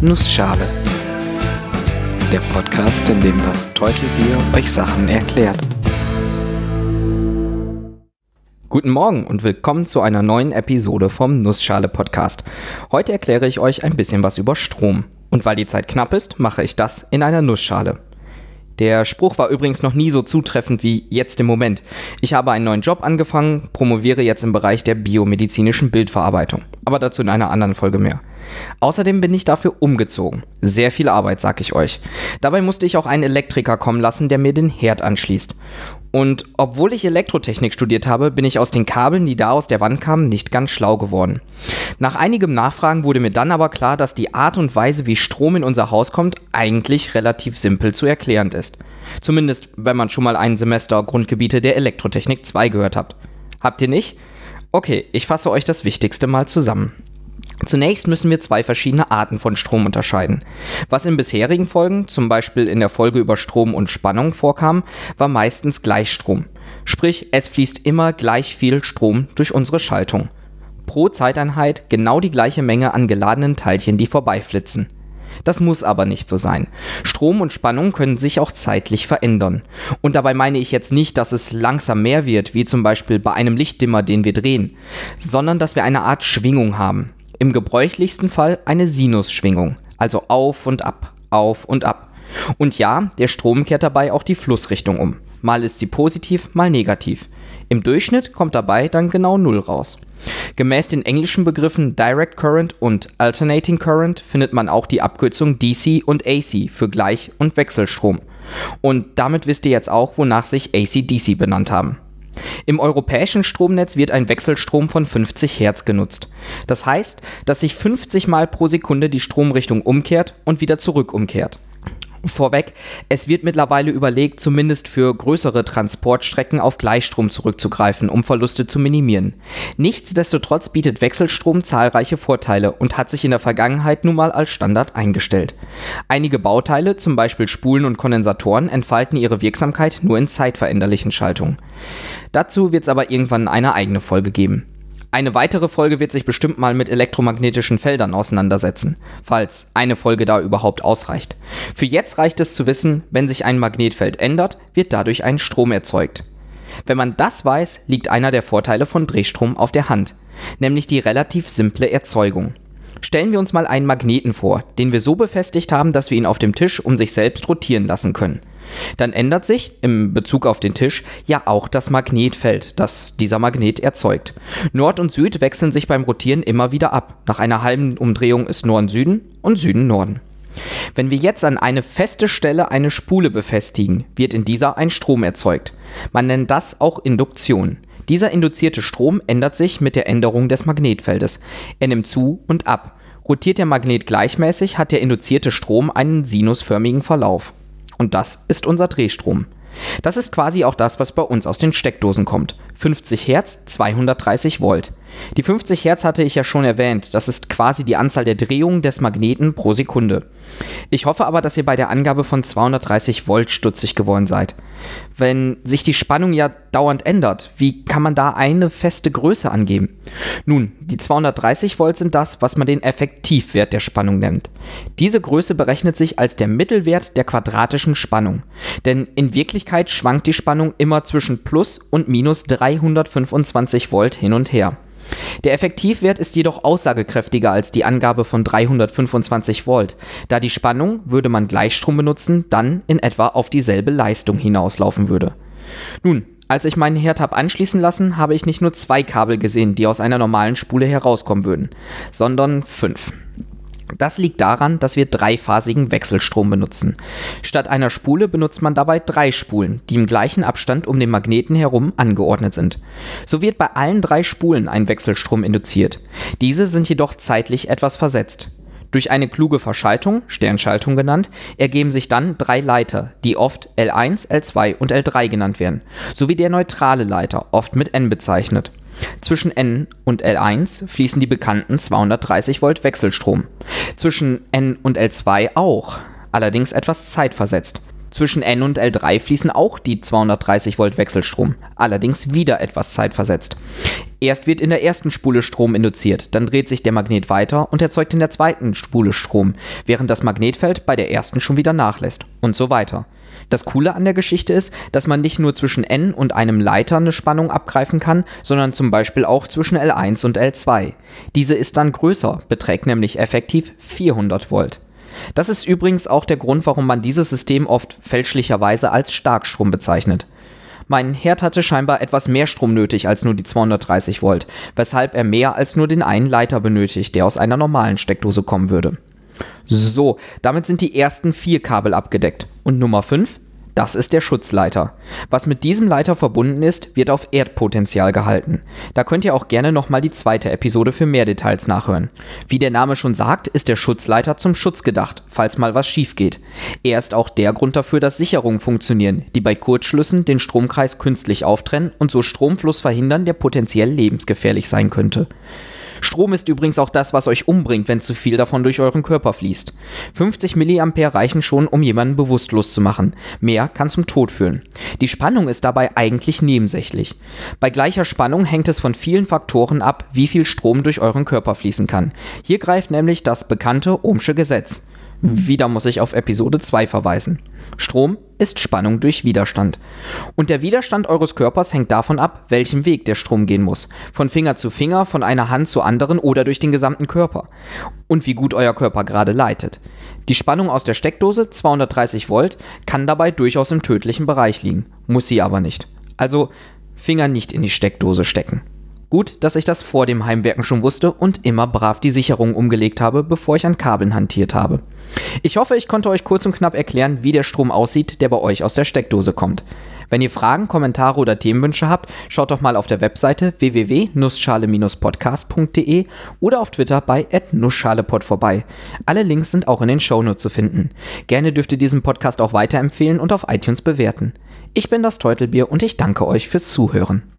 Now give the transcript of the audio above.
Nussschale. Der Podcast, in dem das Teutelbier euch Sachen erklärt. Guten Morgen und willkommen zu einer neuen Episode vom Nussschale Podcast. Heute erkläre ich euch ein bisschen was über Strom. Und weil die Zeit knapp ist, mache ich das in einer Nussschale. Der Spruch war übrigens noch nie so zutreffend wie jetzt im Moment. Ich habe einen neuen Job angefangen, promoviere jetzt im Bereich der biomedizinischen Bildverarbeitung. Aber dazu in einer anderen Folge mehr. Außerdem bin ich dafür umgezogen. Sehr viel Arbeit, sag ich euch. Dabei musste ich auch einen Elektriker kommen lassen, der mir den Herd anschließt. Und obwohl ich Elektrotechnik studiert habe, bin ich aus den Kabeln, die da aus der Wand kamen, nicht ganz schlau geworden. Nach einigem Nachfragen wurde mir dann aber klar, dass die Art und Weise, wie Strom in unser Haus kommt, eigentlich relativ simpel zu erklären ist. Zumindest, wenn man schon mal ein Semester Grundgebiete der Elektrotechnik 2 gehört hat. Habt ihr nicht? Okay, ich fasse euch das Wichtigste mal zusammen. Zunächst müssen wir zwei verschiedene Arten von Strom unterscheiden. Was in bisherigen Folgen, zum Beispiel in der Folge über Strom und Spannung vorkam, war meistens Gleichstrom. Sprich, es fließt immer gleich viel Strom durch unsere Schaltung. Pro Zeiteinheit genau die gleiche Menge an geladenen Teilchen, die vorbeiflitzen. Das muss aber nicht so sein. Strom und Spannung können sich auch zeitlich verändern. Und dabei meine ich jetzt nicht, dass es langsam mehr wird, wie zum Beispiel bei einem Lichtdimmer, den wir drehen, sondern dass wir eine Art Schwingung haben. Im gebräuchlichsten Fall eine Sinusschwingung, also auf und ab, auf und ab. Und ja, der Strom kehrt dabei auch die Flussrichtung um. Mal ist sie positiv, mal negativ. Im Durchschnitt kommt dabei dann genau Null raus. Gemäß den englischen Begriffen Direct Current und Alternating Current findet man auch die Abkürzung DC und AC für Gleich- und Wechselstrom. Und damit wisst ihr jetzt auch, wonach sich AC-DC benannt haben. Im europäischen Stromnetz wird ein Wechselstrom von 50 Hertz genutzt. Das heißt, dass sich 50 Mal pro Sekunde die Stromrichtung umkehrt und wieder zurück umkehrt. Vorweg, es wird mittlerweile überlegt, zumindest für größere Transportstrecken auf Gleichstrom zurückzugreifen, um Verluste zu minimieren. Nichtsdestotrotz bietet Wechselstrom zahlreiche Vorteile und hat sich in der Vergangenheit nun mal als Standard eingestellt. Einige Bauteile, zum Beispiel Spulen und Kondensatoren, entfalten ihre Wirksamkeit nur in zeitveränderlichen Schaltungen. Dazu wird es aber irgendwann eine eigene Folge geben. Eine weitere Folge wird sich bestimmt mal mit elektromagnetischen Feldern auseinandersetzen, falls eine Folge da überhaupt ausreicht. Für jetzt reicht es zu wissen, wenn sich ein Magnetfeld ändert, wird dadurch ein Strom erzeugt. Wenn man das weiß, liegt einer der Vorteile von Drehstrom auf der Hand, nämlich die relativ simple Erzeugung. Stellen wir uns mal einen Magneten vor, den wir so befestigt haben, dass wir ihn auf dem Tisch um sich selbst rotieren lassen können. Dann ändert sich im Bezug auf den Tisch ja auch das Magnetfeld, das dieser Magnet erzeugt. Nord und Süd wechseln sich beim Rotieren immer wieder ab. Nach einer halben Umdrehung ist Norden Süden und Süden Norden. Wenn wir jetzt an eine feste Stelle eine Spule befestigen, wird in dieser ein Strom erzeugt. Man nennt das auch Induktion. Dieser induzierte Strom ändert sich mit der Änderung des Magnetfeldes. Er nimmt zu und ab. Rotiert der Magnet gleichmäßig, hat der induzierte Strom einen sinusförmigen Verlauf. Und das ist unser Drehstrom. Das ist quasi auch das, was bei uns aus den Steckdosen kommt. 50 Hertz, 230 Volt. Die 50 Hertz hatte ich ja schon erwähnt. Das ist quasi die Anzahl der Drehungen des Magneten pro Sekunde. Ich hoffe aber, dass ihr bei der Angabe von 230 Volt stutzig geworden seid. Wenn sich die Spannung ja dauernd ändert, wie kann man da eine feste Größe angeben? Nun, die 230 Volt sind das, was man den Effektivwert der Spannung nennt. Diese Größe berechnet sich als der Mittelwert der quadratischen Spannung. Denn in Wirklichkeit schwankt die Spannung immer zwischen plus und minus 325 Volt hin und her. Der Effektivwert ist jedoch aussagekräftiger als die Angabe von 325 Volt, da die Spannung, würde man Gleichstrom benutzen, dann in etwa auf dieselbe Leistung hinauslaufen würde. Nun, als ich meinen Herd habe anschließen lassen, habe ich nicht nur zwei Kabel gesehen, die aus einer normalen Spule herauskommen würden, sondern fünf. Das liegt daran, dass wir dreiphasigen Wechselstrom benutzen. Statt einer Spule benutzt man dabei drei Spulen, die im gleichen Abstand um den Magneten herum angeordnet sind. So wird bei allen drei Spulen ein Wechselstrom induziert. Diese sind jedoch zeitlich etwas versetzt. Durch eine kluge Verschaltung, Sternschaltung genannt, ergeben sich dann drei Leiter, die oft L1, L2 und L3 genannt werden, sowie der neutrale Leiter, oft mit N bezeichnet. Zwischen N und L1 fließen die bekannten 230 Volt Wechselstrom. Zwischen N und L2 auch, allerdings etwas zeitversetzt. Zwischen N und L3 fließen auch die 230 Volt Wechselstrom, allerdings wieder etwas zeitversetzt. Erst wird in der ersten Spule Strom induziert, dann dreht sich der Magnet weiter und erzeugt in der zweiten Spule Strom, während das Magnetfeld bei der ersten schon wieder nachlässt und so weiter. Das Coole an der Geschichte ist, dass man nicht nur zwischen N und einem Leiter eine Spannung abgreifen kann, sondern zum Beispiel auch zwischen L1 und L2. Diese ist dann größer, beträgt nämlich effektiv 400 Volt. Das ist übrigens auch der Grund, warum man dieses System oft fälschlicherweise als Starkstrom bezeichnet. Mein Herd hatte scheinbar etwas mehr Strom nötig als nur die 230 Volt, weshalb er mehr als nur den einen Leiter benötigt, der aus einer normalen Steckdose kommen würde. So, damit sind die ersten vier Kabel abgedeckt. Und Nummer 5? Das ist der Schutzleiter. Was mit diesem Leiter verbunden ist, wird auf Erdpotenzial gehalten. Da könnt ihr auch gerne nochmal die zweite Episode für mehr Details nachhören. Wie der Name schon sagt, ist der Schutzleiter zum Schutz gedacht, falls mal was schief geht. Er ist auch der Grund dafür, dass Sicherungen funktionieren, die bei Kurzschlüssen den Stromkreis künstlich auftrennen und so Stromfluss verhindern, der potenziell lebensgefährlich sein könnte. Strom ist übrigens auch das, was euch umbringt, wenn zu viel davon durch euren Körper fließt. 50 mA reichen schon, um jemanden bewusstlos zu machen. Mehr kann zum Tod führen. Die Spannung ist dabei eigentlich nebensächlich. Bei gleicher Spannung hängt es von vielen Faktoren ab, wie viel Strom durch euren Körper fließen kann. Hier greift nämlich das bekannte Ohmsche Gesetz. Wieder muss ich auf Episode 2 verweisen. Strom ist Spannung durch Widerstand. Und der Widerstand eures Körpers hängt davon ab, welchen Weg der Strom gehen muss. Von Finger zu Finger, von einer Hand zu anderen oder durch den gesamten Körper. Und wie gut euer Körper gerade leitet. Die Spannung aus der Steckdose, 230 Volt, kann dabei durchaus im tödlichen Bereich liegen. Muss sie aber nicht. Also Finger nicht in die Steckdose stecken. Gut, dass ich das vor dem Heimwerken schon wusste und immer brav die Sicherung umgelegt habe, bevor ich an Kabeln hantiert habe. Ich hoffe, ich konnte euch kurz und knapp erklären, wie der Strom aussieht, der bei euch aus der Steckdose kommt. Wenn ihr Fragen, Kommentare oder Themenwünsche habt, schaut doch mal auf der Webseite www.nussschale-podcast.de oder auf Twitter bei @nussschalepod vorbei. Alle Links sind auch in den Shownotes zu finden. Gerne dürft ihr diesen Podcast auch weiterempfehlen und auf iTunes bewerten. Ich bin das Teutelbier und ich danke euch fürs Zuhören.